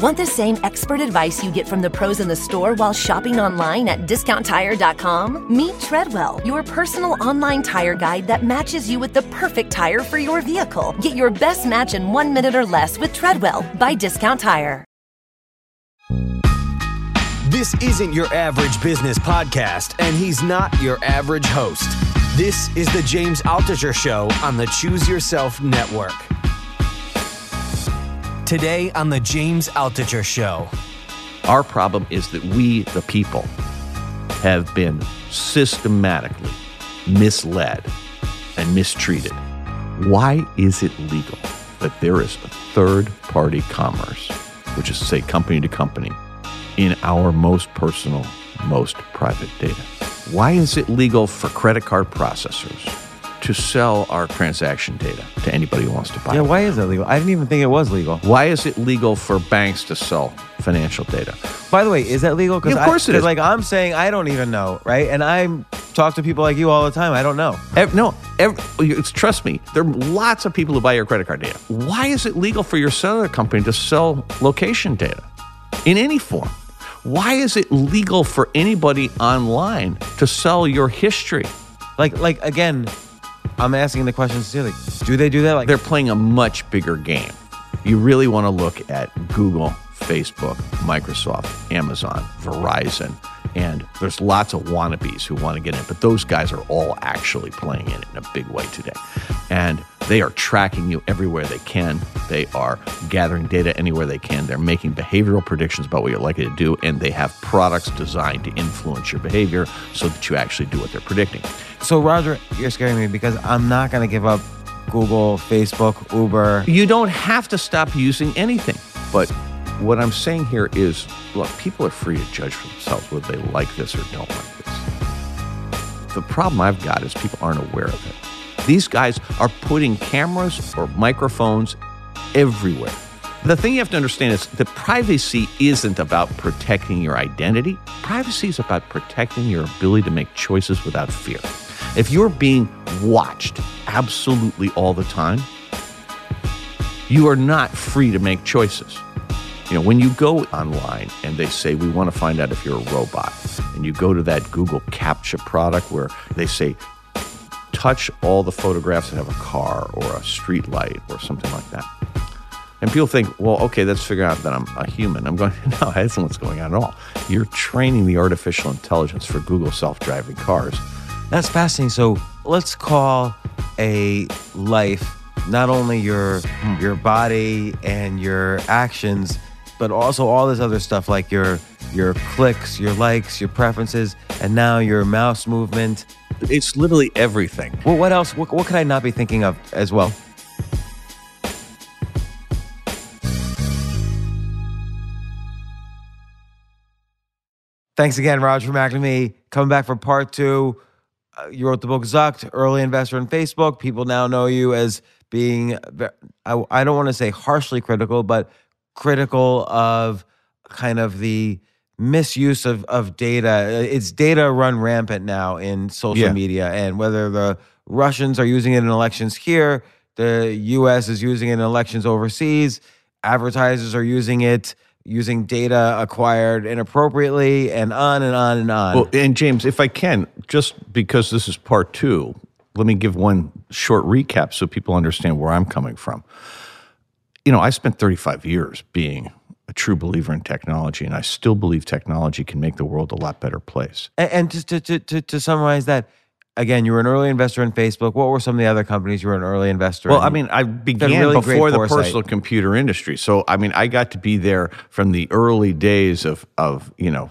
Want the same expert advice you get from the pros in the store while shopping online at discounttire.com? Meet Treadwell, your personal online tire guide that matches you with the perfect tire for your vehicle. Get your best match in one minute or less with Treadwell by Discount Tire. This isn't your average business podcast, and he's not your average host. This is the James Altucher Show on the Choose Yourself Network. Today on the James Altucher Show. Our problem is that we, the people, have been systematically misled and mistreated. Why is it legal that there is a third party commerce, which is to say company to company, in our most personal, most private data? Why is it legal for credit card processors to sell our transaction data to anybody who wants to buy Yeah, it? why is that legal? I didn't even think it was legal. Why is it legal for banks to sell financial data? By the way, is that legal? Yeah, of course it is. Like I'm saying, I don't even know, right? And I talk to people like you all the time. I don't know. Ev- no, ev- it's, trust me, there are lots of people who buy your credit card data. Why is it legal for your cellular company to sell location data in any form? Why is it legal for anybody online to sell your history? Like, like again, I'm asking the question sincerely. Do they do that? Like, They're playing a much bigger game. You really want to look at Google, Facebook, Microsoft, Amazon, Verizon, and there's lots of wannabes who want to get in, but those guys are all actually playing in it in a big way today. And they are tracking you everywhere they can. They are gathering data anywhere they can. They're making behavioral predictions about what you're likely to do, and they have products designed to influence your behavior so that you actually do what they're predicting. So Roger, you're scaring me because I'm not going to give up Google, Facebook, Uber. You don't have to stop using anything. But what I'm saying here is look, people are free to judge for themselves whether they like this or don't like this. The problem I've got is people aren't aware of it. These guys are putting cameras or microphones everywhere. The thing you have to understand is that privacy isn't about protecting your identity. Privacy is about protecting your ability to make choices without fear. If you're being watched absolutely all the time, you are not free to make choices. You know, when you go online and they say, we want to find out if you're a robot, and you go to that Google CAPTCHA product where they say, touch all the photographs that have a car or a street light or something like that. And people think, well, okay, let's figure out that I'm a human. I'm going, no, that's not what's going on at all. You're training the artificial intelligence for Google self driving cars. That's fascinating. So let's call a life not only your hmm. your body and your actions, but also all this other stuff like your your clicks, your likes, your preferences, and now your mouse movement. It's literally everything. Well, what else? What, what could I not be thinking of as well? Thanks again, Roger McNamee. Coming back for part two. Uh, you wrote the book Zucked, early investor in Facebook. People now know you as being, I, I don't want to say harshly critical, but critical of kind of the misuse of, of data. It's data run rampant now in social Yeah. media. And whether the Russians are using it in elections here, the US is using it in elections overseas, advertisers are using it using data acquired inappropriately, and on and on and on. Well, and James, if I can, just because this is part two, let me give one short recap so people understand where I'm coming from. You know, I spent 35 years being a true believer in technology, and I still believe technology can make the world a lot better place. And, and just to, to, to, to summarize that, again, you were an early investor in Facebook. What were some of the other companies you were an early investor in? Well, in? I mean, I began really before the foresight. personal computer industry. So, I mean, I got to be there from the early days of, of you know,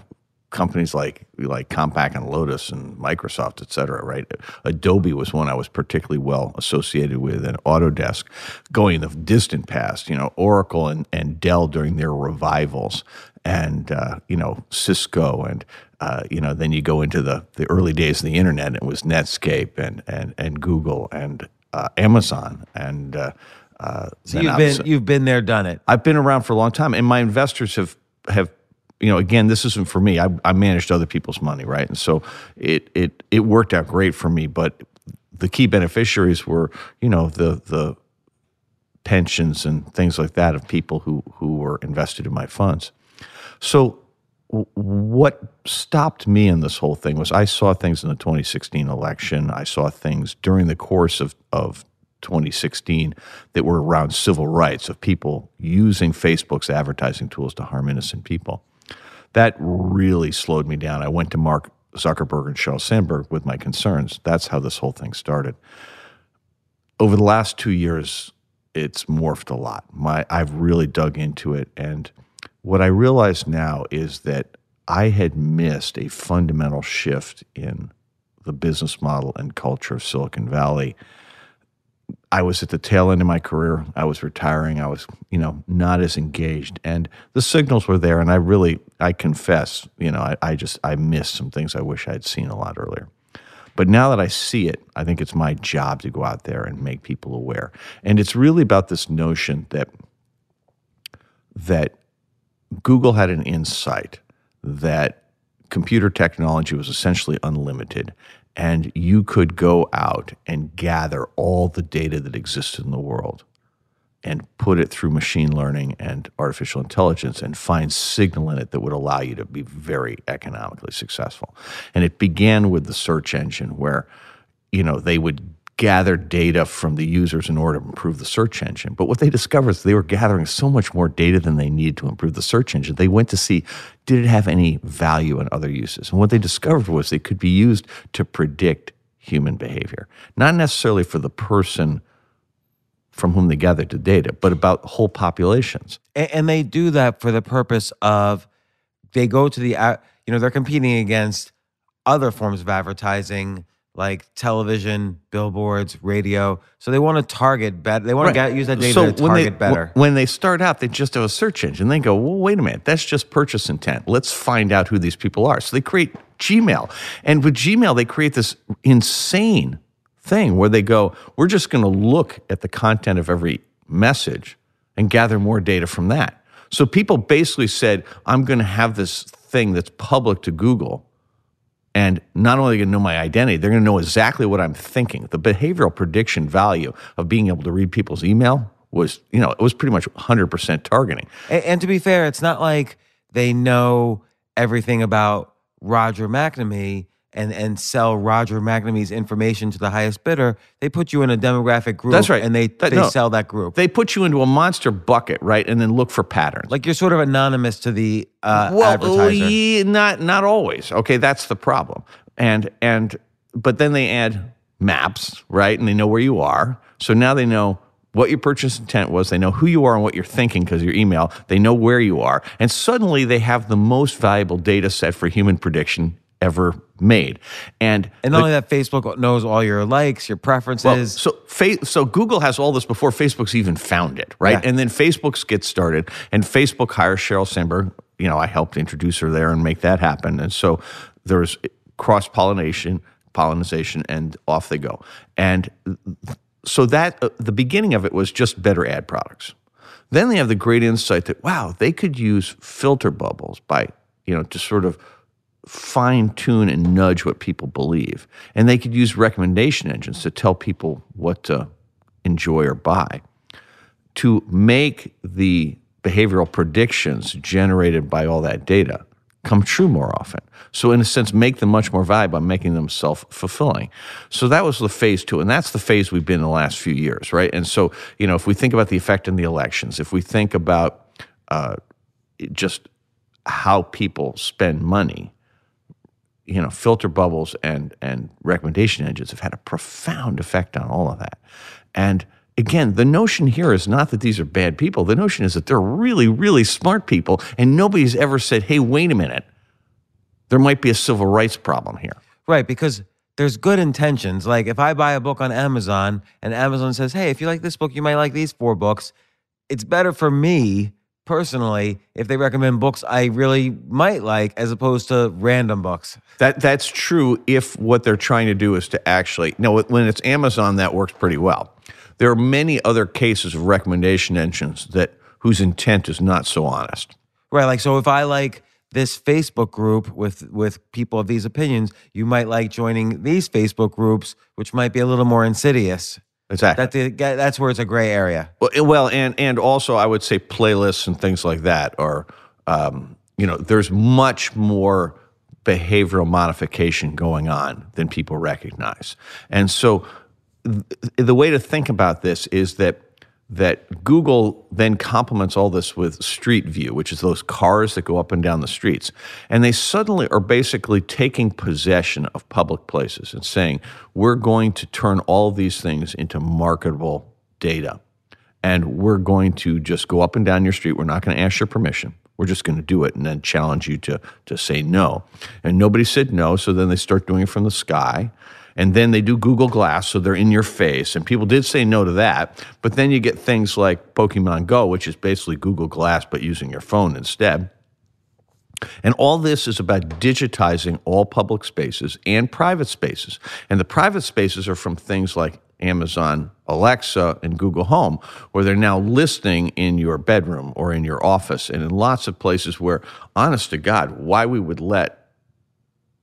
companies like like Compaq and Lotus and Microsoft, et cetera, right? Adobe was one I was particularly well associated with, and Autodesk, going the distant past, you know, Oracle and, and Dell during their revivals, and uh, you know Cisco, and uh, you know then you go into the the early days of the internet, it was Netscape and and and Google and uh, Amazon and. Uh, uh, so you've been you've been there, done it. I've been around for a long time, and my investors have have you know, again, this isn't for me. I, I managed other people's money, right? And so it it it worked out great for me. But the key beneficiaries were, you know, the the pensions and things like that of people who who were invested in my funds. So what stopped me in this whole thing was I saw things in the 2016 election. I saw things during the course of, of 2016 that were around civil rights of people using Facebook's advertising tools to harm innocent people. That really slowed me down. I went to Mark Zuckerberg and Sheryl Sandberg with my concerns. That's how this whole thing started. Over the last two years, it's morphed a lot. My I've really dug into it, and what I realize now is that I had missed a fundamental shift in the business model and culture of Silicon Valley I was at the tail end of my career. I was retiring. I was, you know, not as engaged. And the signals were there. And I really, I confess, you know, I, I just, I missed some things I wish I'd seen a lot earlier. But now that I see it, I think it's my job to go out there and make people aware. And it's really about this notion that, that Google had an insight that computer technology was essentially unlimited and you could go out and gather all the data that existed in the world and put it through machine learning and artificial intelligence and find signal in it that would allow you to be very economically successful. And it began with the search engine where you know they would gather data from the users in order to improve the search engine. But what they discovered is they were gathering so much more data than they needed to improve the search engine. They went to see did it have any value in other uses. And what they discovered was it could be used to predict human behavior, not necessarily for the person from whom they gathered the data, but about whole populations. And, they do that for the purpose of they go to the, you know, they're competing against other forms of advertising like television, billboards, radio. So they want to target better. They want right. to get, use that data so to target they, better. When they start out, they just have a search engine. They go, well, wait a minute, that's just purchase intent. Let's find out who these people are. So they create Gmail. And with Gmail, they create this insane thing where they go, we're just going to look at the content of every message and gather more data from that. So people basically said, I'm going to have this thing that's public to Google and not only going to know my identity, they're going to know exactly what I'm thinking. The behavioral prediction value of being able to read people's email was, you know, it was pretty much 100% targeting. And, and to be fair, it's not like they know everything about Roger McNamee and and sell Roger McNamee's information to the highest bidder, they put you in a demographic group. That's right, and they that, they no, sell that group. They put you into a monster bucket, right, and then look for patterns. Like you're sort of anonymous to the uh, well, advertiser. Yeah, not not always. Okay, that's the problem. And and but then they add maps, right, and they know where you are. So now they know what your purchase intent was. They know who you are and what you're thinking because your email. They know where you are. And suddenly they have the most valuable data set for human prediction ever made. And and not the, only that, Facebook knows all your likes, your preferences. Well, so fa- so Google has all this before Facebook's even found it, right? Yeah. And then Facebook's gets started, and Facebook hires Sheryl Sandberg. You know, I helped introduce her there and make that happen. And so there's cross pollination, pollination, and off they go. And so that uh, the beginning of it was just better ad products. Then they have the great insight that wow, they could use filter bubbles by you know to sort of fine tune and nudge what people believe. And they could use recommendation engines to tell people what to enjoy or buy. To make the behavioral predictions generated by all that data come true more often. So, in a sense, make them much more valuable by making them self fulfilling. So, that was the phase two. And that's the phase we've been in the last few years, right? And so, you know, if we think about the effect in the elections, if we think about uh, just how people spend money, you know, filter bubbles and and recommendation engines have had a profound effect on all of that. And again, the notion here is not that these are bad people. The notion is that they're really, really smart people, and nobody's ever said, "Hey, wait a minute." There might be a civil rights problem here. Right, because there's good intentions. Like if I buy a book on Amazon and Amazon says, "Hey, if you like this book, you might like these four books." It's better for me personally if they recommend books I really might like as opposed to random books. That that's true if what they're trying to do is to actually no when it's Amazon that works pretty well. There are many other cases of recommendation engines that whose intent is not so honest. Right, like so if I like this Facebook group with with people of these opinions, you might like joining these Facebook groups which might be a little more insidious. Exactly. That that's where it's a gray area. Well, well, and and also I would say playlists and things like that are, um, you know, there's much more behavioral modification going on than people recognize, and so th- the way to think about this is that that Google then complements all this with Street View, which is those cars that go up and down the streets. And they suddenly are basically taking possession of public places and saying, we're going to turn all these things into marketable data. And we're going to just go up and down your street. We're not going to ask your permission. We're just going to do it and then challenge you to, to say no. And nobody said no, so then they start doing it from the sky. And then they do Google Glass, so they're in your face. And people did say no to that. But then you get things like Pokemon Go, which is basically Google Glass, but using your phone instead. And all this is about digitizing all public spaces and private spaces. And the private spaces are from things like Amazon Alexa and Google Home, where they're now listening in your bedroom or in your office and in lots of places where, honest to God, why we would let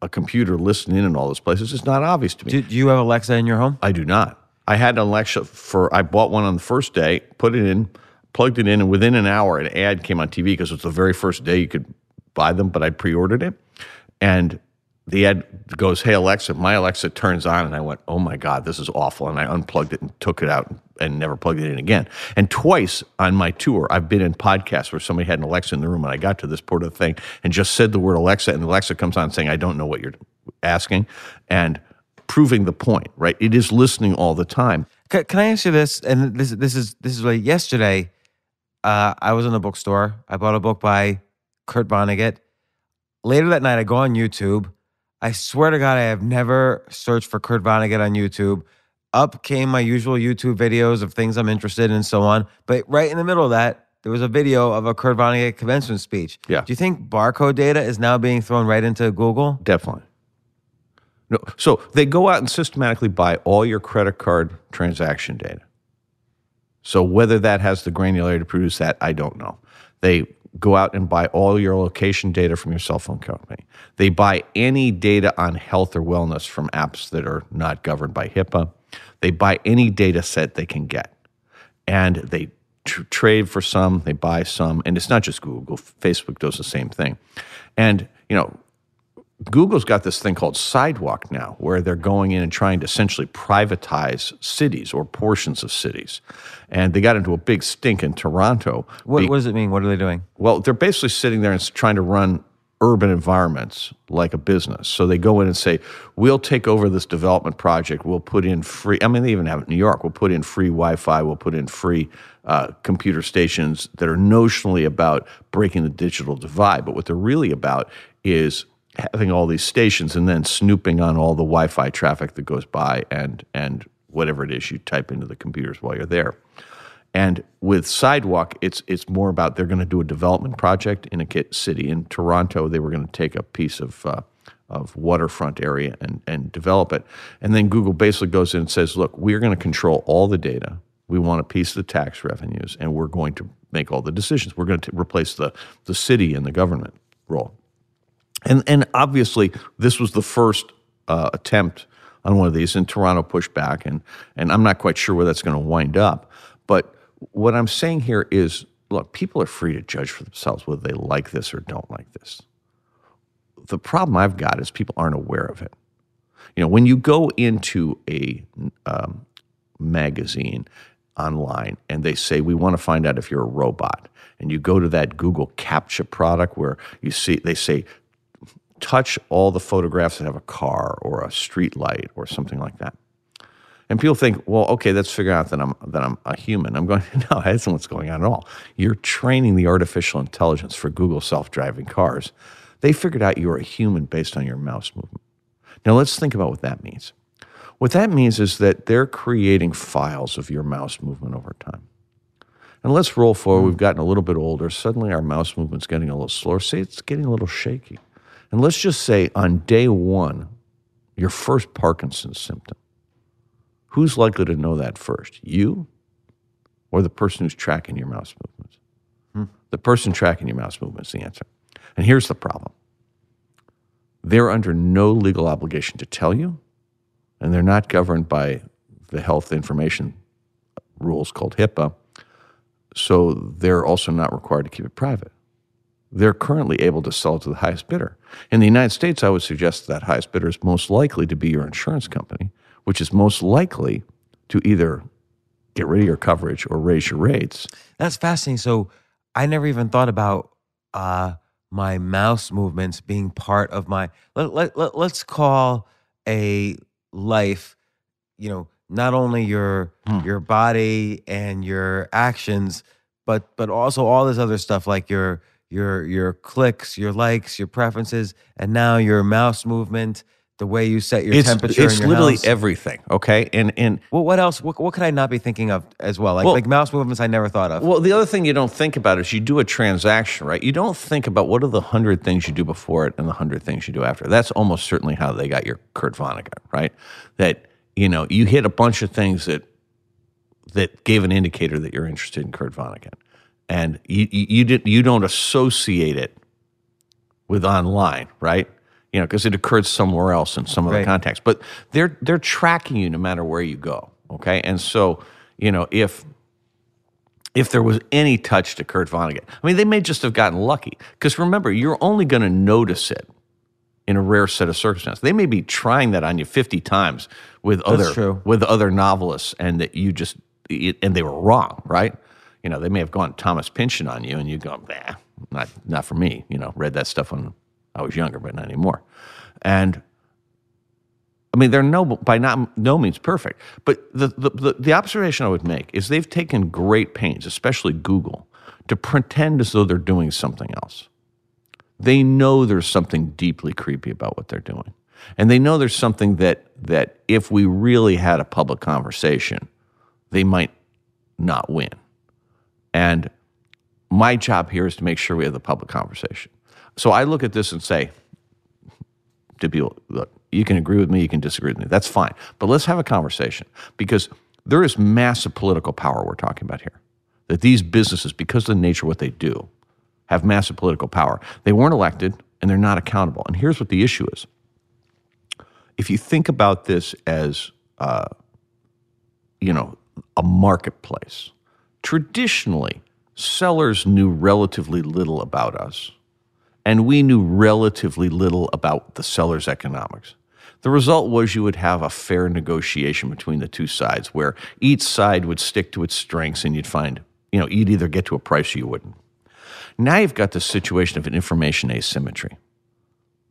a computer listening in in all those places is not obvious to me. Do, do you have Alexa in your home? I do not. I had an Alexa for, I bought one on the first day, put it in, plugged it in, and within an hour, an ad came on TV because it's the very first day you could buy them, but I pre ordered it. And the ad goes, Hey, Alexa, my Alexa turns on. And I went, Oh my God, this is awful. And I unplugged it and took it out and never plugged it in again. And twice on my tour, I've been in podcasts where somebody had an Alexa in the room and I got to this part of the thing and just said the word Alexa, and Alexa comes on saying, I don't know what you're asking. And proving the point, right? It is listening all the time. Can, can I ask you this? And this this is this is like yesterday. Uh, I was in a bookstore. I bought a book by Kurt Vonnegut. Later that night, I go on YouTube. I swear to God, I have never searched for Kurt Vonnegut on YouTube. Up came my usual YouTube videos of things I'm interested in and so on. But right in the middle of that, there was a video of a Kurt Vonnegut commencement speech. Yeah. Do you think barcode data is now being thrown right into Google? Definitely. No, so they go out and systematically buy all your credit card transaction data. So whether that has the granularity to produce that, I don't know. They go out and buy all your location data from your cell phone company. They buy any data on health or wellness from apps that are not governed by HIPAA. They buy any data set they can get. And they tr- trade for some, they buy some. And it's not just Google, Facebook does the same thing. And, you know, Google's got this thing called Sidewalk now, where they're going in and trying to essentially privatize cities or portions of cities. And they got into a big stink in Toronto. What, Be- what does it mean? What are they doing? well, they're basically sitting there and trying to run urban environments like a business. So they go in and say, "We'll take over this development project. We'll put in free. I mean, they even have it in New York. We'll put in free Wi-Fi. We'll put in free uh, computer stations that are notionally about breaking the digital divide. But what they're really about is having all these stations and then snooping on all the Wi-Fi traffic that goes by and and whatever it is you type into the computers while you're there." And with Sidewalk, it's it's more about they're going to do a development project in a city in Toronto. They were going to take a piece of uh, of waterfront area and and develop it. And then Google basically goes in and says, "Look, we're going to control all the data. We want a piece of the tax revenues, and we're going to make all the decisions. We're going to replace the the city and the government role." And and obviously, this was the first uh, attempt on one of these, and Toronto pushed back, and and I'm not quite sure where that's going to wind up. But what I'm saying here is, look, people are free to judge for themselves whether they like this or don't like this. The problem I've got is people aren't aware of it. You know, when you go into a um, magazine online and they say we want to find out if you're a robot, and you go to that Google CAPTCHA product where you see they say touch all the photographs that have a car or a street light or something like that. And people think, well, okay, let's figure out that I'm that I'm a human. I'm going, no, that's not what's going on at all. You're training the artificial intelligence for Google self-driving cars They figured out you're a human based on your mouse movement. Now let's think about what that means. What that means is that they're creating files of your mouse movement over time. And let's roll forward. We've gotten a little bit older. Suddenly our mouse movement's getting a little slower. See, it's getting a little shaky. And let's just say on day one, your first Parkinson's symptom. Who's likely to know that first? You or the person who's tracking your mouse movements? Hmm. The person tracking your mouse movements, is the answer. And here's the problem they're under no legal obligation to tell you, and they're not governed by the health information rules called HIPAA. So they're also not required to keep it private. They're currently able to sell to the highest bidder. In the United States, I would suggest that highest bidder is most likely to be your insurance company, which is most likely to either get rid of your coverage or raise your rates. That's fascinating. So I never even thought about uh, my mouse movements being part of my. Let, let, let, let's call a life, you know, not only your your body and your actions, but but also all this other stuff like your your your clicks, your likes, your preferences, and now your mouse movement, the way you set your It's, temperature. it's your literally house. everything, okay? And and Well, what else? What, what could I not be thinking of as well? Like Well- like mouse movements, I never thought of. Well, the other thing you don't think about is you do a transaction, right? You don't think about what are the hundred things you do before it and the hundred things you do after. That's almost certainly how they got your Kurt Vonnegut, right? That you know you hit a bunch of things that that gave an indicator that you're interested in Kurt Vonnegut, and you you, did you don't associate it with online, right? You know, because it occurred somewhere else in some other Right. context. But they're they're tracking you no matter where you go. Okay, and so you know if if there was any touch to Kurt Vonnegut. I mean, they may just have gotten lucky. Because remember, you're only going to notice it in a rare set of circumstances. They may be trying that on you 50 times with other true. with other novelists, and that you just it, and they were wrong, right? You know, they may have gone Thomas Pynchon on you, and you go, nah, not not for me. You know, read that stuff when I was younger, but not anymore. And I mean, they're no by not no means perfect, but the, the the the observation I would make is they've taken great pains, especially Google, to pretend as though they're doing something else. They know there's something deeply creepy about what they're doing, and they know there's something that that if we really had a public conversation, they might not win. And my job here is to make sure we have the public conversation. So I look at this and say, to people, look, you can agree with me, you can disagree with me. That's fine. But let's have a conversation because there is massive political power we're talking about here. That these businesses, because of the nature of what they do, have massive political power. They weren't elected and they're not accountable. And here's what the issue is. If you think about this as, uh, you know, a marketplace, traditionally, sellers knew relatively little about us and we knew relatively little about the seller's economics. The result was you would have a fair negotiation between the two sides where each side would stick to its strengths and you'd find, you know, you'd either get to a price or you wouldn't. Now you've got the situation of an information asymmetry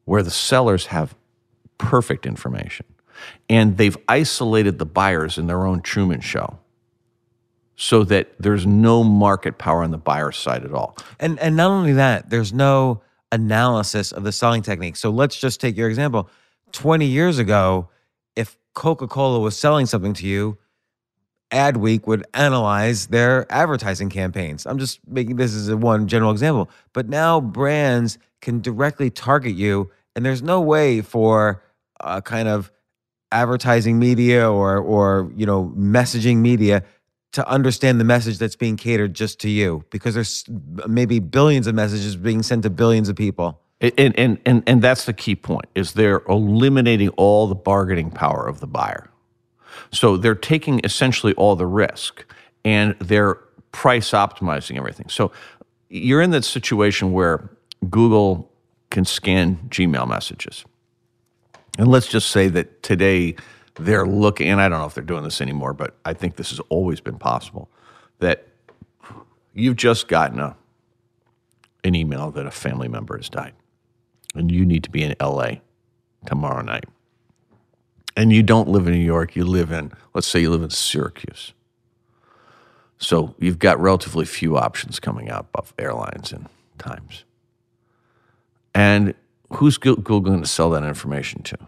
where the sellers have perfect information and they've isolated the buyers in their own Truman show so that there's no market power on the buyer side at all. And and not only that, there's no analysis of the selling technique. So let's just take your example. 20 years ago, if Coca-Cola was selling something to you, Adweek would analyze their advertising campaigns. I'm just making this as a one general example. But now brands can directly target you, and there's no way for a kind of advertising media or or you know messaging media to understand the message that's being catered just to you because there's maybe billions of messages being sent to billions of people. And, and, and, and that's the key point is they're eliminating all the bargaining power of the buyer. So they're taking essentially all the risk and they're price optimizing everything. So you're in that situation where Google can scan Gmail messages. And let's just say that today they're looking, and I don't know if they're doing this anymore, but I think this has always been possible that you've just gotten a, an email that a family member has died and you need to be in LA tomorrow night. And you don't live in New York, you live in, let's say you live in Syracuse. So you've got relatively few options coming out of airlines and times. And who's Google going to sell that information to?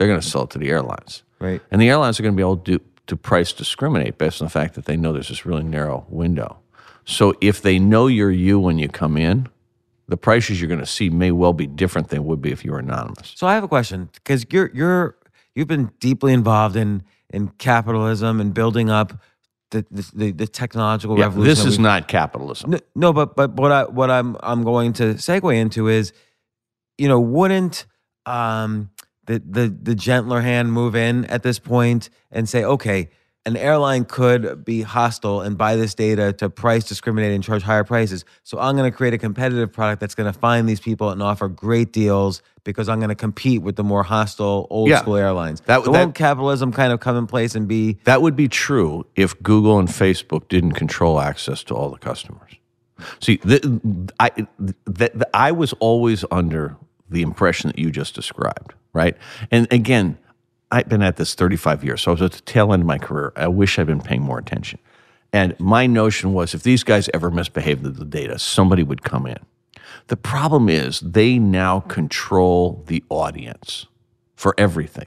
They're going to sell it to the airlines. Right. And the airlines are going to be able to, do, to price discriminate based on the fact that they know there's this really narrow window. So if they know you're you when you come in, the prices you're going to see may well be different than would be if you were anonymous. So I have a question because you're you're you've been deeply involved in in capitalism and building up the the, the technological Yeah, revolution. this is not capitalism. No, no, but but what I what I'm I'm going to segue into is, you know, wouldn't um the the the gentler hand move in at this point and say, okay, an airline could be hostile and buy this data to price discriminate and charge higher prices. So I'm going to create a competitive product that's going to find these people and offer great deals because I'm going to compete with the more hostile old Yeah. school airlines. That- so that- won't capitalism kind of come in place and be That would be true if Google and Facebook didn't control access to all the customers. See, the, I, the, the, I was always under the impression that you just described, right? And again, I've been at this 35 years, so I was at the tail end of my career. I wish I'd been paying more attention. And my notion was if these guys ever misbehaved with the data, somebody would come in. The problem is they now control the audience for everything.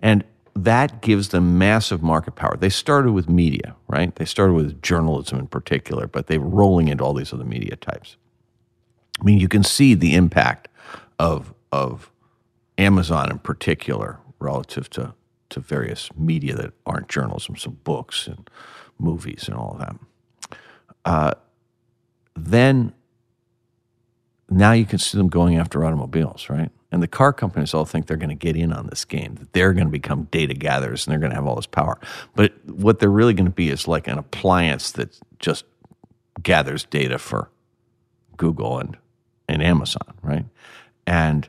And that gives them massive market power. They started with media, right? They started with journalism in particular, but they're rolling into all these other media types. I mean, you can see the impact of of Amazon in particular relative to to various media that aren't journalism, so books and movies and all of that. Uh, then now you can see them going after automobiles, right? And the car companies all think they're going to get in on this game, that they're going to become data gatherers and they're going to have all this power. But what they're really going to be is like an appliance that just gathers data for Google and, and Amazon, right? And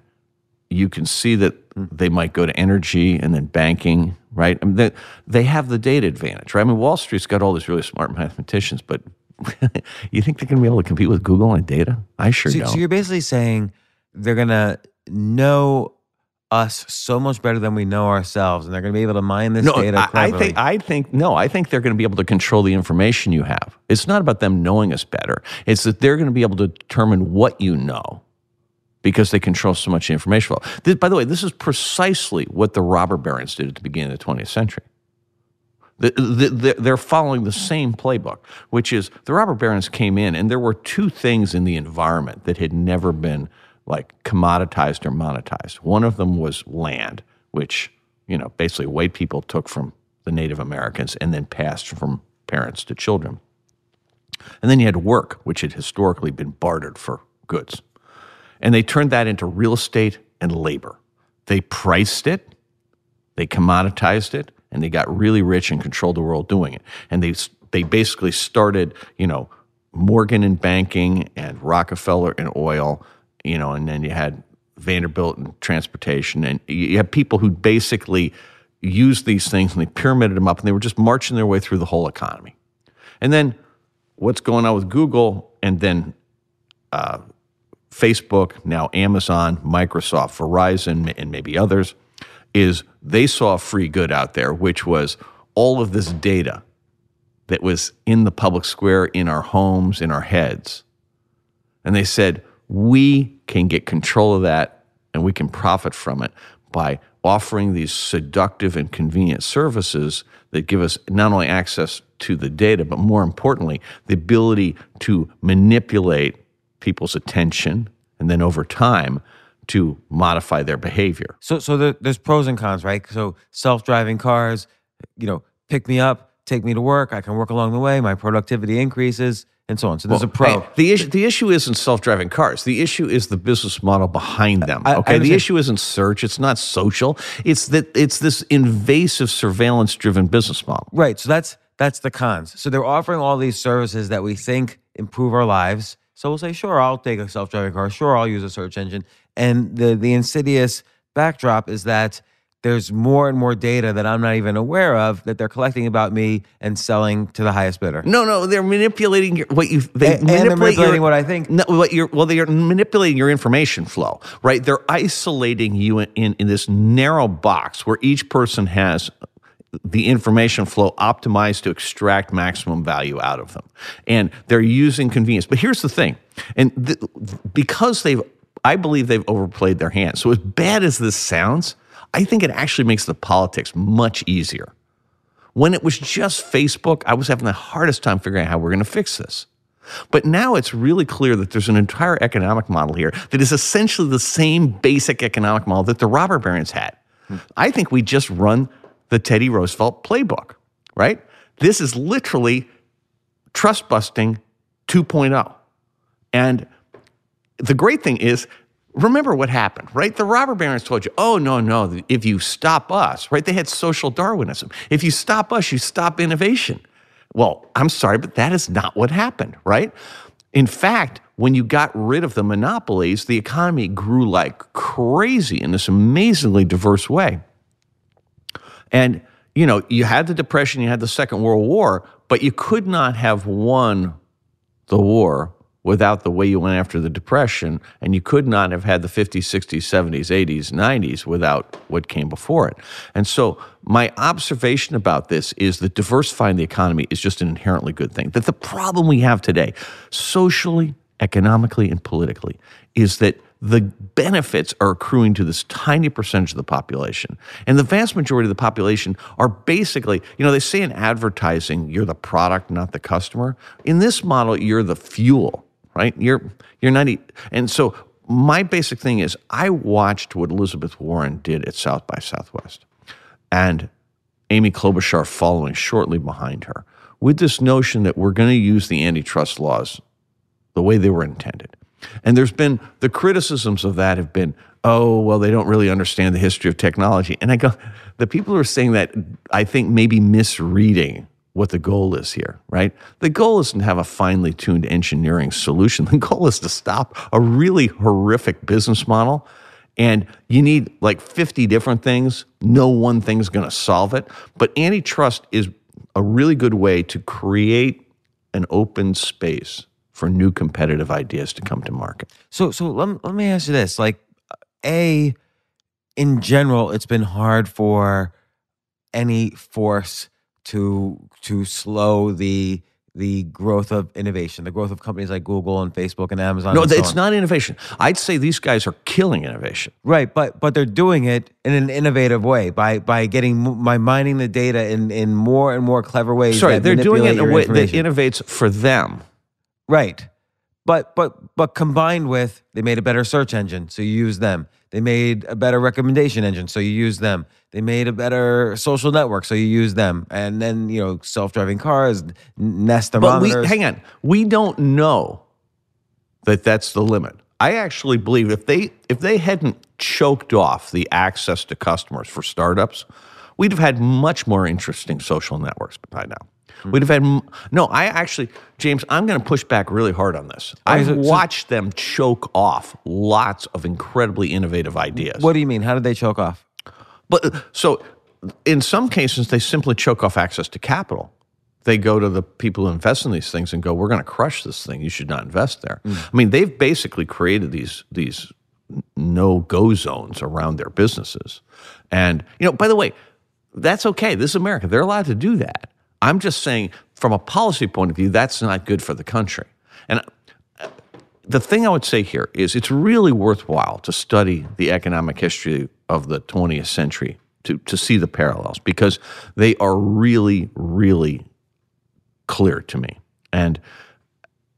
you can see that they might go to energy and then banking, right? I mean, they, they have the data advantage, right? I mean, Wall Street's got all these really smart mathematicians, but you think they're going to be able to compete with Google on data? I sure So, don't. so you're basically saying they're gonna know us so much better than we know ourselves, and they're gonna be able to mine this no, data. I, I think I think no, I think they're going to be able to control the information you have. It's not about them knowing us better. It's that they're going to be able to determine what you know because they control so much information flow. This, by the way, this is precisely what the robber barons did at the beginning of the 20th century. The, the, the, they're following the same playbook, which is the robber barons came in, and there were two things in the environment that had never been like commoditized or monetized. One of them was land, which you know basically white people took from the Native Americans and then passed from parents to children. And then you had work, which had historically been bartered for goods. And they turned that into real estate and labor. They priced it, they commoditized it, and they got really rich and controlled the world doing it. And they they basically started, you know, Morgan in banking and Rockefeller in oil, you know, and then you had Vanderbilt in transportation, and you have people who basically used these things and they pyramided them up, and they were just marching their way through the whole economy. And then what's going on with Google, and then uh, Facebook, now Amazon, Microsoft, Verizon, and maybe others, is they saw free good out there, which was all of this data that was in the public square, in our homes, in our heads. And they said, we can get control of that and we can profit from it by offering these seductive and convenient services that give us not only access to the data, but more importantly, the ability to manipulate people's attention and then over time to modify their behavior. So, so there, there's pros and cons, right? So, self-driving cars, you know, pick me up, take me to work. I can work along the way. My productivity increases, and so on. So, there's a pro. Hey, the issue the issue isn't self-driving cars. The issue is the business model behind them. I- I okay, the issue isn't search. It's not social. It's that it's this invasive surveillance-driven business model. Right. So that's that's the cons. So they're offering all these services that we think improve our lives. So we'll say, sure, I'll take a self-driving car. Sure, I'll use a search engine. And the the insidious backdrop is that there's more and more data that I'm not even aware of that they're collecting about me and selling to the highest bidder. No, no, they're manipulating your, what you. They And- and they're manipulating your- what I think. No, what you're well, they are manipulating your information flow, right? They're isolating you in, in in this narrow box where each person has the information flow optimized to extract maximum value out of them, and they're using convenience. But here's the thing, and th- because they've I believe they've overplayed their hand. So, as bad as this sounds, I think it actually makes the politics much easier. When it was just Facebook, I was having the hardest time figuring out how we're going to fix this. But now it's really clear that there's an entire economic model here that is essentially the same basic economic model that the robber barons had. I think we just run the Teddy Roosevelt playbook, right? This is literally trust busting 2.0. And the great thing is, remember what happened, right? The robber barons told you, oh, no, no, if you stop us, right? They had social Darwinism. If you stop us, you stop innovation. Well, I'm sorry, but that is not what happened, right? In fact, when you got rid of the monopolies, the economy grew like crazy in this amazingly diverse way. And, you know, you had the Depression, you had the Second World War, but you could not have won the war without the way you went after the Depression, and you could not have had the 50s, 60s, 70s, 80s, 90s without what came before it. And so, my observation about this is that diversifying the economy is just an inherently good thing. That the problem we have today, socially, economically, and politically, is that the benefits are accruing to this tiny percentage of the population. And the vast majority of the population are basically, you know, they say in advertising, you're the product, not the customer. In this model, you're the fuel right? You're you're 90 and so my basic thing is I watched what Elizabeth Warren did at South by Southwest and Amy Klobuchar following shortly behind her with this notion that we're going to use the antitrust laws the way they were intended. And there's been the criticisms of that have been, oh, well, they don't really understand the history of technology. And I go, the people who are saying that, I think, maybe misreading what the goal is here, right? The goal isn't to have a finely tuned engineering solution. The goal is to stop a really horrific business model. And you need like 50 different things. No one thing's going to solve it. But antitrust is a really good way to create an open space for new competitive ideas to come to market. So, so let, let me ask you this: like, a, in general, it's been hard for any force to to slow the the growth of innovation, the growth of companies like Google and Facebook and Amazon. No, and so it's on. not innovation. I'd say these guys are killing innovation. right, but but they're doing it in an innovative way by by getting by mining the data in in more and more clever ways. Sorry, they're doing it in a way that innovates for them. Right. But but but combined with they made a better search engine, so you use them. They made a better recommendation engine, so you use them. They made a better social network, so you use them. And then you know self-driving cars, Nest But thermometers. we hang on. We don't know that that's the limit. I actually believe if they if they hadn't choked off the access to customers for startups, we'd have had much more interesting social networks by now. Hmm. We'd have had no. I actually, James, I'm going to push back really hard on this. I've so- watched them choke off lots of incredibly innovative ideas. What do you mean? How did they choke off? But so in some cases, they simply choke off access to capital. They go to the people who invest in these things and go, "We're going to crush this thing. You should not invest there." Hmm. I mean, they've basically created these these no go zones around their businesses. And you know, by the way, that's okay. This is America. They're allowed to do that. I'm just saying, from a policy point of view, that's not good for the country. And uh, the thing I would say here is it's really worthwhile to study the economic history of the 20th century to, to see the parallels because they are really, really clear to me. And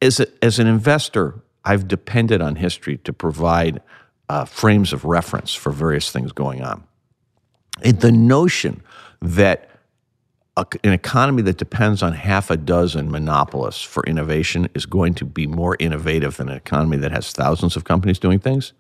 as, a, as an investor, I've depended on history to provide uh, frames of reference for various things going on. It, the notion that a, an economy that depends on half a dozen monopolists for innovation is going to be more innovative than an economy that has thousands of companies doing things.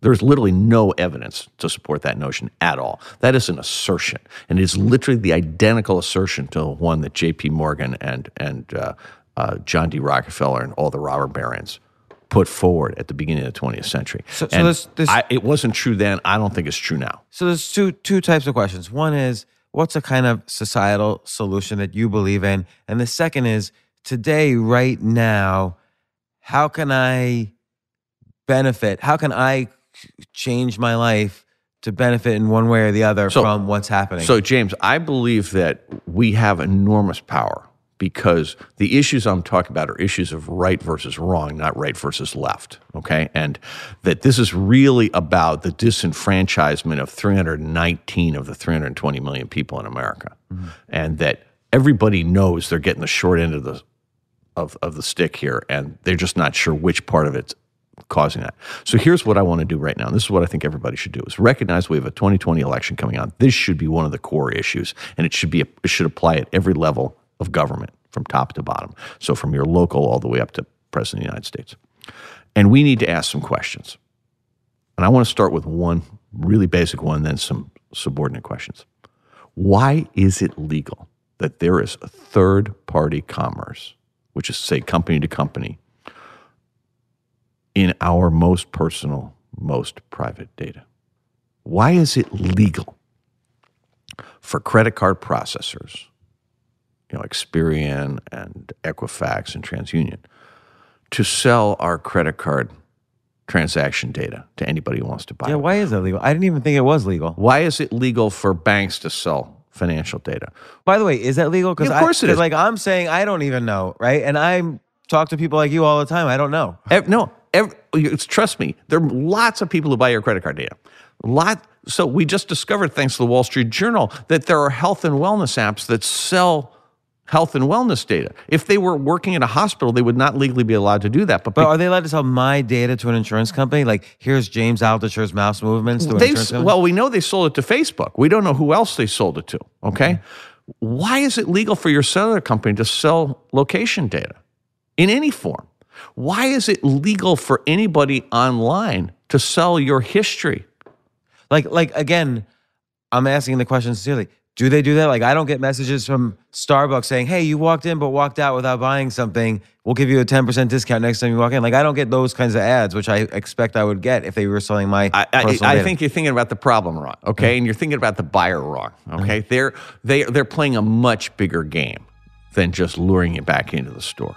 There's literally no evidence to support that notion at all. That is an assertion, and it is literally the identical assertion to the one that J.P. Morgan and and uh, uh, John D. Rockefeller and all the robber barons put forward at the beginning of the 20th century. So- so this- this- I, it wasn't true then. I don't think it's true now. So there's two two types of questions. One is what's a kind of societal solution that you believe in, and the second is today, right now, how can I benefit? How can I change my life to benefit in one way or the other So- from what's happening? So, James, I believe that we have enormous power because the issues I'm talking about are issues of right versus wrong, not right versus left. Okay. And that this is really about the disenfranchisement of 319 of the 320 million people in America. Mm-hmm. And that everybody knows they're getting the short end of the of, of the stick here, and they're just not sure which part of it's causing that. So here's what I want to do right now. And this is what I think everybody should do is recognize we have a 2020 election coming on. This should be one of the core issues, and it should be it should apply at every level of government from top to bottom. So from your local all the way up to President of the United States. And we need to ask some questions. And I want to start with one really basic one, then some subordinate questions. Why is it legal that there is a third party commerce, which is, say, company to company, in our most personal, most private data? Why is it legal for credit card processors you know, Experian and Equifax and TransUnion, to sell our credit card transaction data to anybody who wants to buy yeah, it. why is that legal? I didn't even think it was legal. Why is it legal for banks to sell financial data? By the way, is that legal? Yeah, of course I, it is. Like I'm saying, I don't even know, right? And I talk to people like you all the time. I don't know. Ev- no, ev- trust me. There are lots of people who buy your credit card data. Lot. So we just discovered, thanks to the Wall Street Journal, that there are health and wellness apps that sell health and wellness data. If they were working in a hospital, they would not legally be allowed to do that. But, but are they allowed to sell my data to an insurance company? Like, here's James Altucher's mouse movements to an insurance company? Well, we know they sold it to Facebook. We don't know who else they sold it to. Okay. Mm-hmm. Why is it legal for your cellular company to sell location data in any form? Why is it legal for anybody online to sell your history? Like, like again, I'm asking the question sincerely. Do they do that? Like, I don't get messages from Starbucks saying, "Hey, you walked in but walked out without buying something. We'll give you a ten percent discount next time you walk in." Like, I don't get those kinds of ads, which I expect I would get if they were selling my. I, I, I think you're thinking about the problem wrong, okay, mm-hmm. and you're thinking about the buyer wrong, okay. Mm-hmm. They're they they're playing a much bigger game than just luring you back into the store.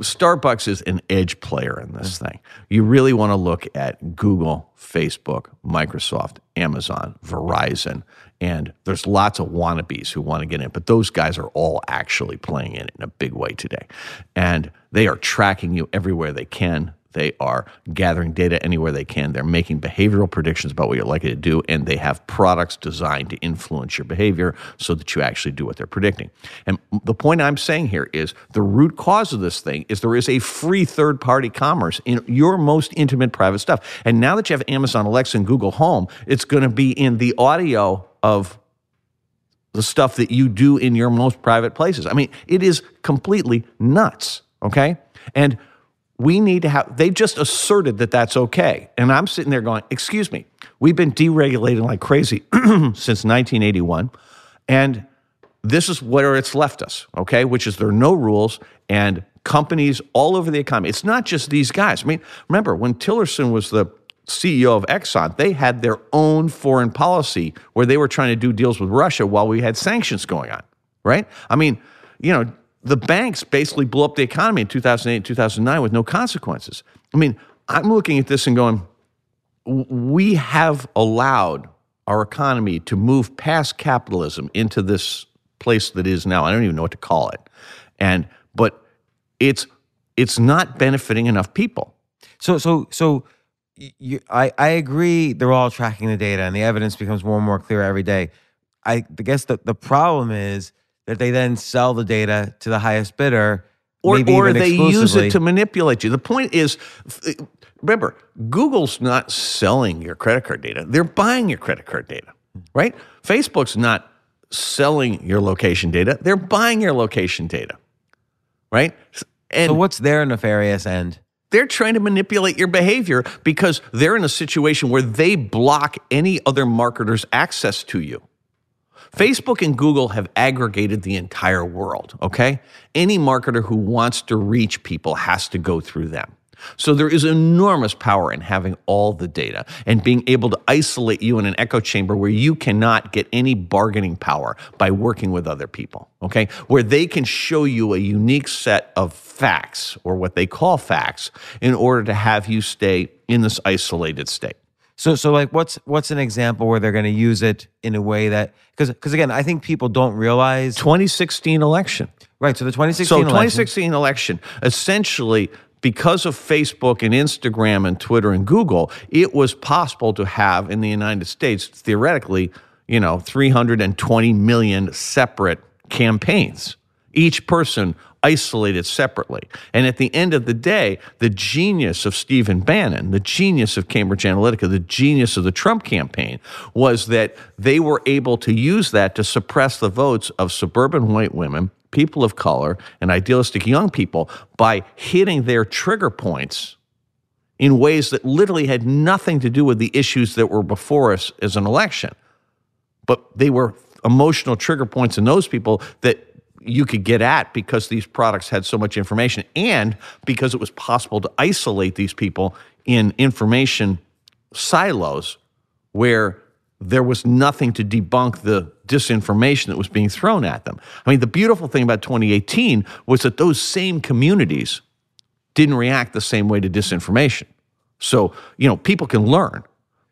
Starbucks is an edge player in this thing. You really want to look at Google, Facebook, Microsoft, Amazon, Verizon, and there's lots of wannabes who want to get in, but those guys are all actually playing in it in a big way today. And they are tracking you everywhere they can. They are gathering data anywhere they can. They're making behavioral predictions about what you're likely to do, and they have products designed to influence your behavior so that you actually do what they're predicting. And the point I'm saying here is the root cause of this thing is there is a free third party commerce in your most intimate private stuff. And now that you have Amazon Alexa and Google Home, it's going to be in the audio of the stuff that you do in your most private places. I mean, it is completely nuts, okay? And we need to have, they just asserted that that's okay. And I'm sitting there going, excuse me, we've been deregulating like crazy since 1981. And this is where it's left us, okay? Which is there are no rules and companies all over the economy. It's not just these guys. I mean, remember when Tillerson was the CEO of Exxon, they had their own foreign policy where they were trying to do deals with Russia while we had sanctions going on, right? I mean, you know, the banks basically blew up the economy in 2008 and 2009 with no consequences. I mean, I'm looking at this and going, we have allowed our economy to move past capitalism into this place that is now. I don't even know what to call it. And but it's it's not benefiting enough people. So so so you, I I agree. They're all tracking the data, and the evidence becomes more and more clear every day. I guess the the problem is that they then sell the data to the highest bidder, or, maybe or they use it to manipulate you. The point is, remember, Google's not selling your credit card data; they're buying your credit card data, right? Facebook's not selling your location data; they're buying your location data, right? And So what's their nefarious end? they're trying to manipulate your behavior because they're in a situation where they block any other marketer's access to you. Facebook and Google have aggregated the entire world, okay? Any marketer who wants to reach people has to go through them. So there is enormous power in having all the data and being able to isolate you in an echo chamber where you cannot get any bargaining power by working with other people, okay? Where they can show you a unique set of facts or what they call facts in order to have you stay in this isolated state. So so like what's what's an example where they're going to use it in a way that because because again I think people don't realize 2016 election. right. So the 2016 So election, 2016 election, essentially because of Facebook and Instagram and Twitter and Google, it was possible to have in the United States theoretically, you know, 320 million separate campaigns. Each person isolated separately. And at the end of the day, the genius of Stephen Bannon, the genius of Cambridge Analytica, the genius of the Trump campaign was that they were able to use that to suppress the votes of suburban white women, people of color, and idealistic young people by hitting their trigger points in ways that literally had nothing to do with the issues that were before us as an election. But they were emotional trigger points in those people that you could get at because these products had so much information and because it was possible to isolate these people in information silos where there was nothing to debunk the disinformation that was being thrown at them. I mean, the beautiful thing about 2018 was that those same communities didn't react the same way to disinformation. So, you know, people can learn.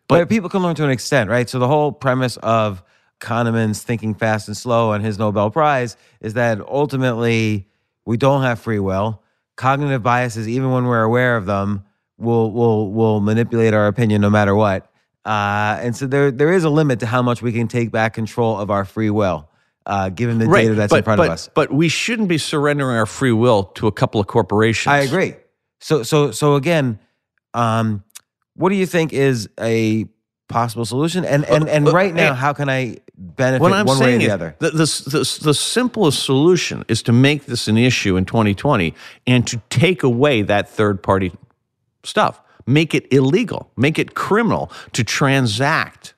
but people can learn to an extent, right? So the whole premise of Kahneman's thinking fast and slow and his Nobel Prize is that ultimately we don't have free will. Cognitive biases, even when we're aware of them, will will will manipulate our opinion no matter what. Uh, and so there there is a limit to how much we can take back control of our free will, uh, given the data that's but, in front but, of us. But we shouldn't be surrendering our free will to a couple of corporations. I agree. So so so again, um, what do you think is a possible solution? And and and right now, how can I benefit What I'm one way or the other? the, the, the, the simplest solution is to make this an issue in 2020 and to take away that third party stuff. Make it illegal, make it criminal to transact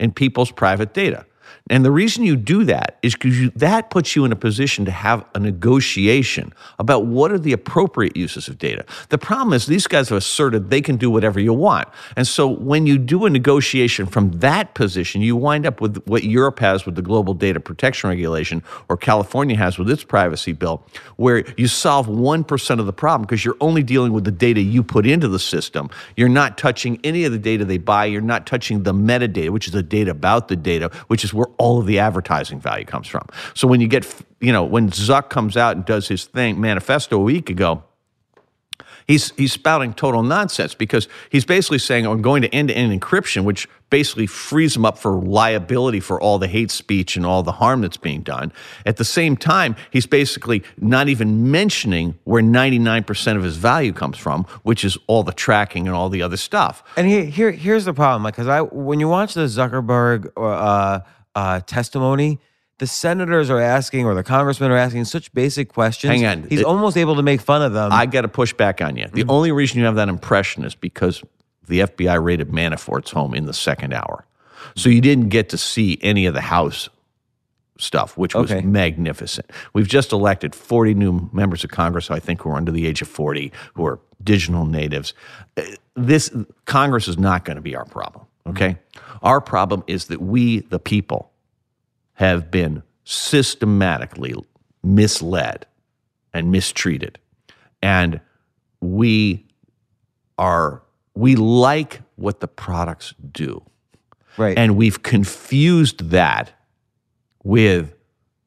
in people's private data. And the reason you do that is because that puts you in a position to have a negotiation about what are the appropriate uses of data. The problem is these guys have asserted they can do whatever you want. And so when you do a negotiation from that position, you wind up with what Europe has with the Global Data Protection Regulation or California has with its privacy bill, where you solve 1% of the problem because you're only dealing with the data you put into the system. You're not touching any of the data they buy. You're not touching the metadata, which is the data about the data, which is where all of the advertising value comes from. So when you get, you know, when Zuck comes out and does his thing, manifesto a week ago, he's he's spouting total nonsense because he's basically saying I'm going to end-to-end encryption, which basically frees him up for liability for all the hate speech and all the harm that's being done. At the same time, he's basically not even mentioning where 99% of his value comes from, which is all the tracking and all the other stuff. And here, here, here's the problem. Like, cause I, when you watch the Zuckerberg uh, uh, testimony, the senators are asking or the congressmen are asking such basic questions. Hang on. he's It- almost able to make fun of them. I got to push back on you. The Mm-hmm. only reason you have that impression is because the FBI raided Manafort's home in the second hour. So you didn't get to see any of the House stuff, which was Okay. magnificent. We've just elected 40 new members of Congress, I think, who are under the age of 40, who are digital natives. Uh, This Congress is not going to be our problem, okay? Our problem is that we, the people, have been systematically misled and mistreated. And we are, we like what the products do. right. And we've confused that with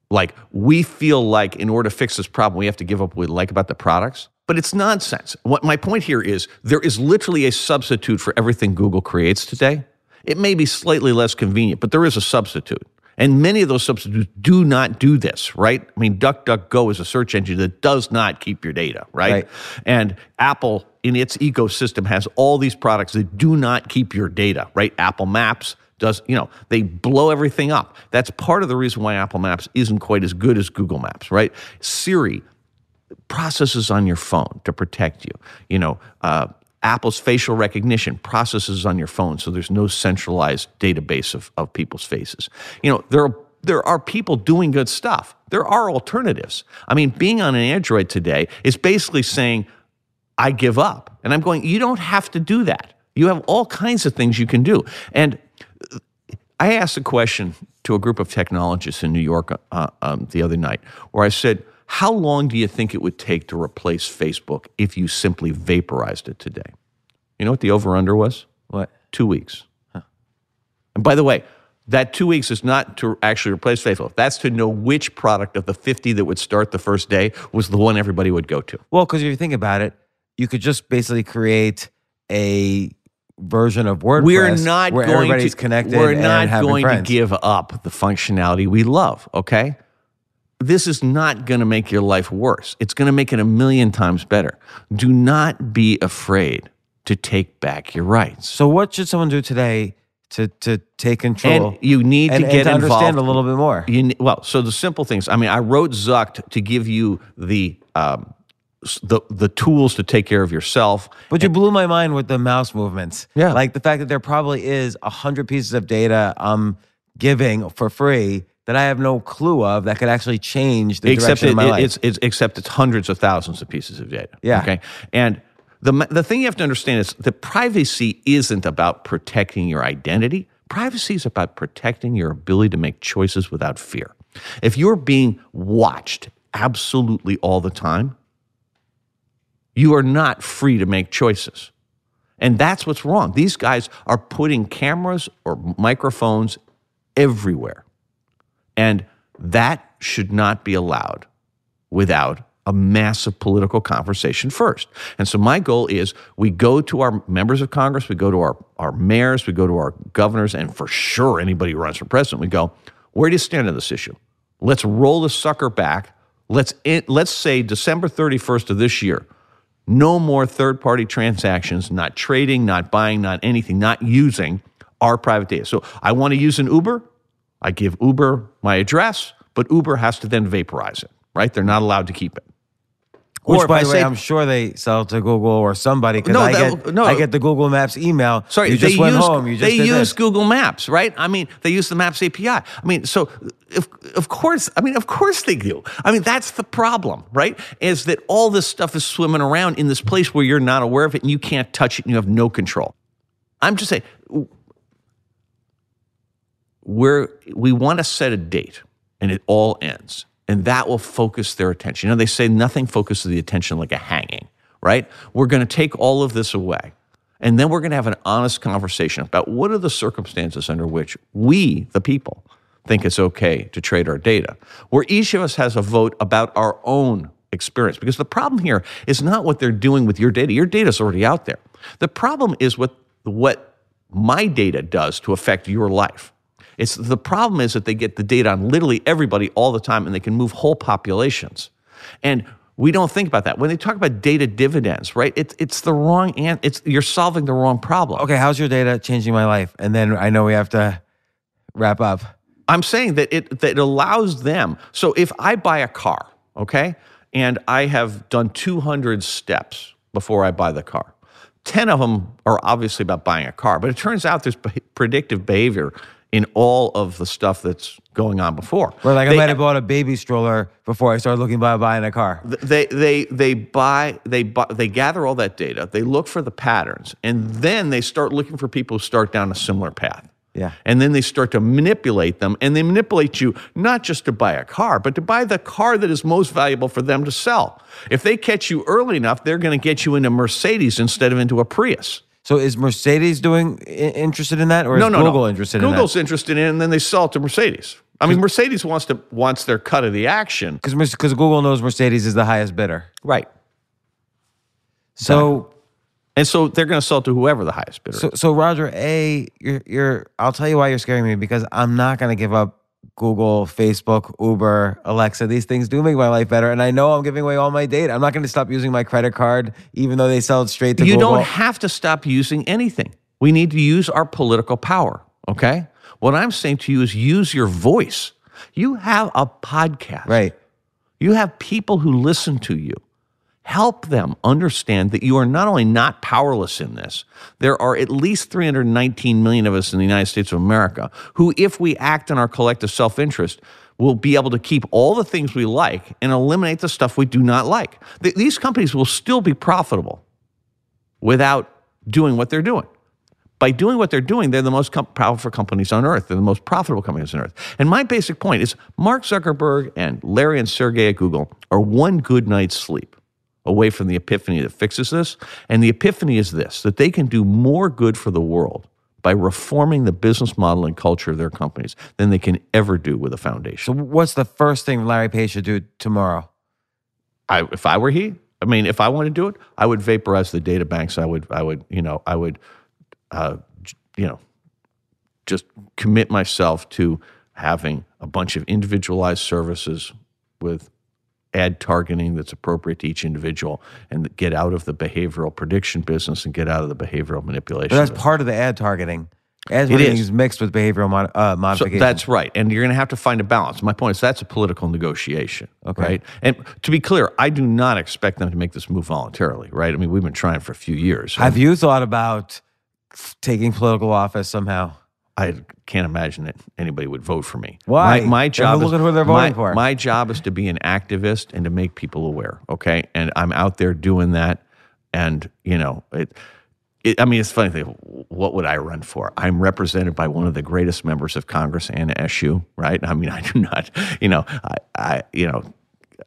like, we feel like in order to fix this problem, we have to give up what we like about the products. But it's nonsense. What my point here is there is literally a substitute for everything Google creates today. It may be slightly less convenient, but there is a substitute. And many of those substitutes do not do this, right? I mean, DuckDuckGo is a search engine that does not keep your data, right? Right. And Apple in its ecosystem has all these products that do not keep your data, right? Apple Maps does, you know, they blow everything up. That's part of the reason why Apple Maps isn't quite as good as Google Maps, right? Siri processes on your phone to protect you. You know, uh, Apple's facial recognition processes on your phone, so there's no centralized database of, of people's faces. You know, there are there are people doing good stuff. There are alternatives. I mean, being on an Android today is basically saying, I give up. And I'm going, you don't have to do that. You have all kinds of things you can do. And I asked a question to a group of technologists in New York uh, um, the other night where I said, How long do you think it would take to replace Facebook if you simply vaporized it today? You know what the over under was? What? Two weeks. And by the way, that two weeks is not to actually replace Facebook. That's to know which product of the 50 that would start the first day was the one everybody would go to. Well, because if you think about it, you could just basically create a version of WordPress We're not where going everybody's to, connected. We're not going friends. to give up the functionality we love, okay? This is not going to make your life worse. It's going to make it a million times better. Do not be afraid to take back your rights. So, what should someone do today to to take control? And you need and, to get to understand a little bit more. You, well, so the simple things. I mean, I wrote Zucked to give you the um, the the tools to take care of yourself. But you blew my mind with the mouse movements. Yeah. Like the fact that there probably is a hundred pieces of data I'm giving for free that I have no clue of that could actually change the except direction it, of my it- life. it's, it's except it's hundreds of thousands of pieces of data. Yeah. Okay. And the the thing you have to understand is that privacy isn't about protecting your identity. Privacy is about protecting your ability to make choices without fear. If you're being watched absolutely all the time, you are not free to make choices. And that's what's wrong. These guys are putting cameras or microphones everywhere. And that should not be allowed without a massive political conversation first. And so my goal is we go to our members of Congress, we go to our, our mayors, we go to our governors, and for sure anybody who runs for president, we go, where do you stand on this issue? Let's roll the sucker back. Let's, let's say December 31st of this year, no more third party transactions, not trading, not buying, not anything, not using our private data. So I want to use an Uber. I give Uber my address, but Uber has to then vaporize it, right? They're not allowed to keep it. Which, Or by the way, say- I'm sure they sell to Google or somebody because No, I that- get no. I get the Google Maps email. Sorry, you just they went use, home. You just they use this. Google Maps, right? I mean, they use the Maps API. I mean, so of, of course, I mean, of course they do. I mean, that's the problem, right? Is that all this stuff is swimming around in this place where you're not aware of it and you can't touch it and you have no control. I'm just saying, we're, we want to set a date and it all ends. And that will focus their attention. You know, they say nothing focuses the attention like a hanging, right? We're going to take all of this away. And then we're going to have an honest conversation about what are the circumstances under which we, the people, think it's okay to trade our data, where each of us has a vote about our own experience. Because the problem here is not what they're doing with your data. Your data is already out there. The problem is what, what my data does to affect your life. It's the problem is that they get the data on literally everybody all the time and they can move whole populations. And we don't think about that. When they talk about data dividends, right? It's it's the wrong and it's you're solving the wrong problem. Okay, how's your data changing my life? And then I know we have to wrap up. I'm saying that it that it allows them. So if I buy a car, okay, and I have done 200 steps before I buy the car, 10 of them are obviously about buying a car, but it turns out there's predictive behavior in all of the stuff that's going on before. Or like I might have bought a baby stroller before I started looking by buying a car. they they they buy they buy, they gather all that data they look for the patterns and then they start looking for people who start down a similar path Yeah. and then they start to manipulate them and they manipulate you not just to buy a car but to buy the car that is most valuable for them to sell if they catch you early enough they're going to get you into mercedes instead of into a prius So is Mercedes doing interested in that, or is no, no, Google no. interested Google's in interested in it, and then they sell it to Mercedes. I mean, Mercedes wants to wants their cut of the action. that? Because Google knows Mercedes is the highest bidder. Right. So And so they're going to sell to whoever the highest bidder So, so Roger, a you're, you're. I'll tell you why you're scaring me because I'm not going to give up Google, Facebook, Uber, Alexa, these things do make my life better. And I know I'm giving away all my data. I'm not going to stop using my credit card, even though they sell it straight to you Google. don't have to stop using anything. We need to use our political power, okay? What I'm saying to you is use your voice. You have a podcast. right. You have people who listen to you. Help them understand that you are not only not powerless in this, there are at least 319 million of us in the United States of America who, if we act in our collective self interest, will be able to keep all the things we like and eliminate the stuff we do not like. Th- these companies will still be profitable without doing what they're doing. By doing what they're doing, they're the most com- powerful companies on earth. They're the most profitable companies on earth. And my basic point is Mark Zuckerberg and Larry and Sergey at Google are one good night's sleep away from the epiphany that fixes this. And the epiphany is this that they can do more good for the world by reforming the business model and culture of their companies than they can ever do with a foundation. So, what's the first thing Larry Page should do tomorrow? I, if I were he, I mean, if I wanted to do it, I would vaporize the data banks. I would, I would, you know, I would, uh, you know, just commit myself to having a bunch of individualized services with ad targeting that's appropriate to each individual, and get out of the behavioral prediction business and get out of the behavioral manipulation. But that's business. part of the ad targeting. Ad It is. mixed with behavioral mod, uh, So modification. that's right. And you're going to have to find a balance. My point is that's a political negotiation. Okay. Right. And to be clear, I do not expect them to make this move voluntarily. Right. I mean, we've been trying for a few years. Have you thought about taking political office somehow? I can't imagine that anybody would vote for me. Why? My, my job look is at who they're my, for. My job is to be an activist and to make people aware. Okay, and I'm out there doing that. And you know, it. it I mean, it's funny thing. What would I run for? I'm represented by one of the greatest members of Congress, Anna Eshoo. Right? I mean, I do not. You know, I. I you know,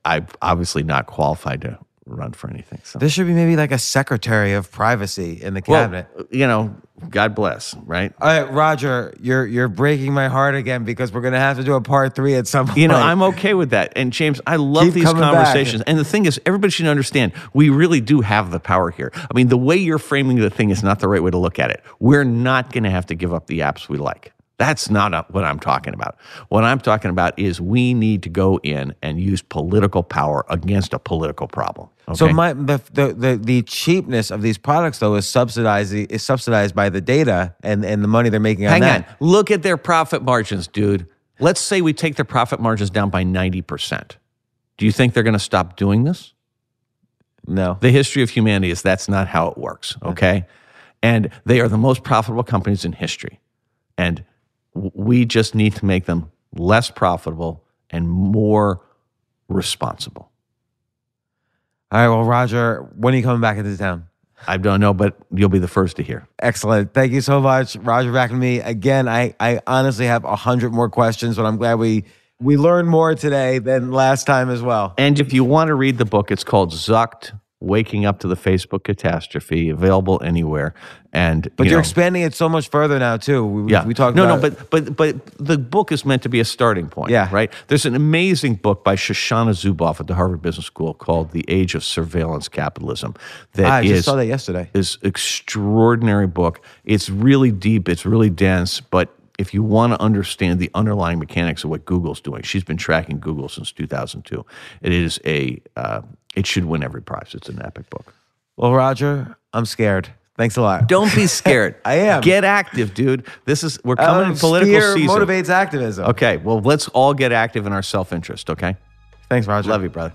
I'm obviously not qualified to run for anything. So. This should be maybe like a secretary of privacy in the well, cabinet. Uh, you know, God bless. Right? All right, Roger, you're you're breaking my heart again because we're gonna have to do a part three at some point. You know, I'm okay with that. And James, I love Keep these coming back. conversations. And the thing is, everybody should understand we really do have the power here. I mean, the way you're framing the thing is not the right way to look at it. We're not going to have to give up the apps we like. That's not uh, what I'm talking about. What I'm talking about is we need to go in and use political power against a political problem. So my the, the the the cheapness of these products though is subsidized is subsidized by the data and and the money they're making on Hang that. on. Look at their profit margins, dude. Let's say we take their profit margins down by 90%. Do you think they're going to stop doing this? No. The history of humanity is that's not how it works, okay? And they are the most profitable companies in history. And we just need to make them less profitable and more responsible. All right, well, Roger, when are you coming back into town? I don't know, but you'll be the first to hear. Excellent. Thank you so much, Roger. Back to me again. I I honestly have a hundred more questions, but I'm glad we we learned more today than last time as well. And if you want to read the book, it's called Zucked Waking Up to the Facebook Catastrophe, available anywhere. And But you are expanding it so much further now too. We, Yeah, we talked no, no, but but but the book is meant to be a starting point. Yeah. right. There's an amazing book by Shoshana Zuboff at the Harvard Business School called "The Age of Surveillance Capitalism." That I just is- saw that yesterday. is extraordinary book. It's really deep. It's really dense, but if you want to understand the underlying mechanics of what Google's doing, she's been tracking Google since 2002. It is a uh, it should win every prize. It's an epic book. Well, Roger, I'm scared. Thanks a lot. Don't be scared. I am. Get active, dude. This is we're coming Um, in political season. motivates activism. Okay, well, let's all get active in our self interest, okay? Thanks, Roger. Love you, brother.